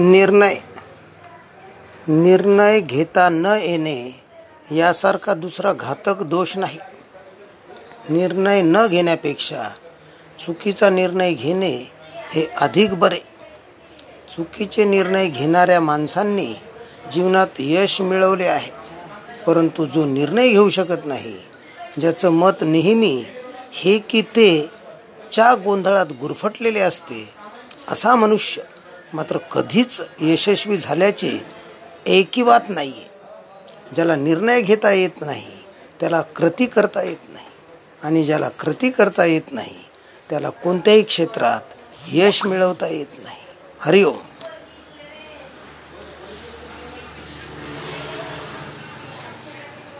निर्णय. निर्णय घेता न येणे यासारखा दुसरा घातक दोष नाही. निर्णय न घेण्यापेक्षा चुकीचा निर्णय घेणे हे अधिक बरे. चुकीचे निर्णय घेणाऱ्या माणसांनी जीवनात यश मिळवले आहे परंतु जो निर्णय घेऊ शकत नाही ज्याचं मत नेहमी हे की ते च्या गोंधळात गुरफटलेले असते असा मनुष्य मात्र कधीच यशस्वी झाल्याचे एकीवात नाही आहे ज्याला निर्णय घेता येत नाही त्याला कृती करता येत नाही आणि ज्याला कृती करता येत नाही त्याला कोणत्याही क्षेत्रात यश मिळवता येत नाही. हरिओम.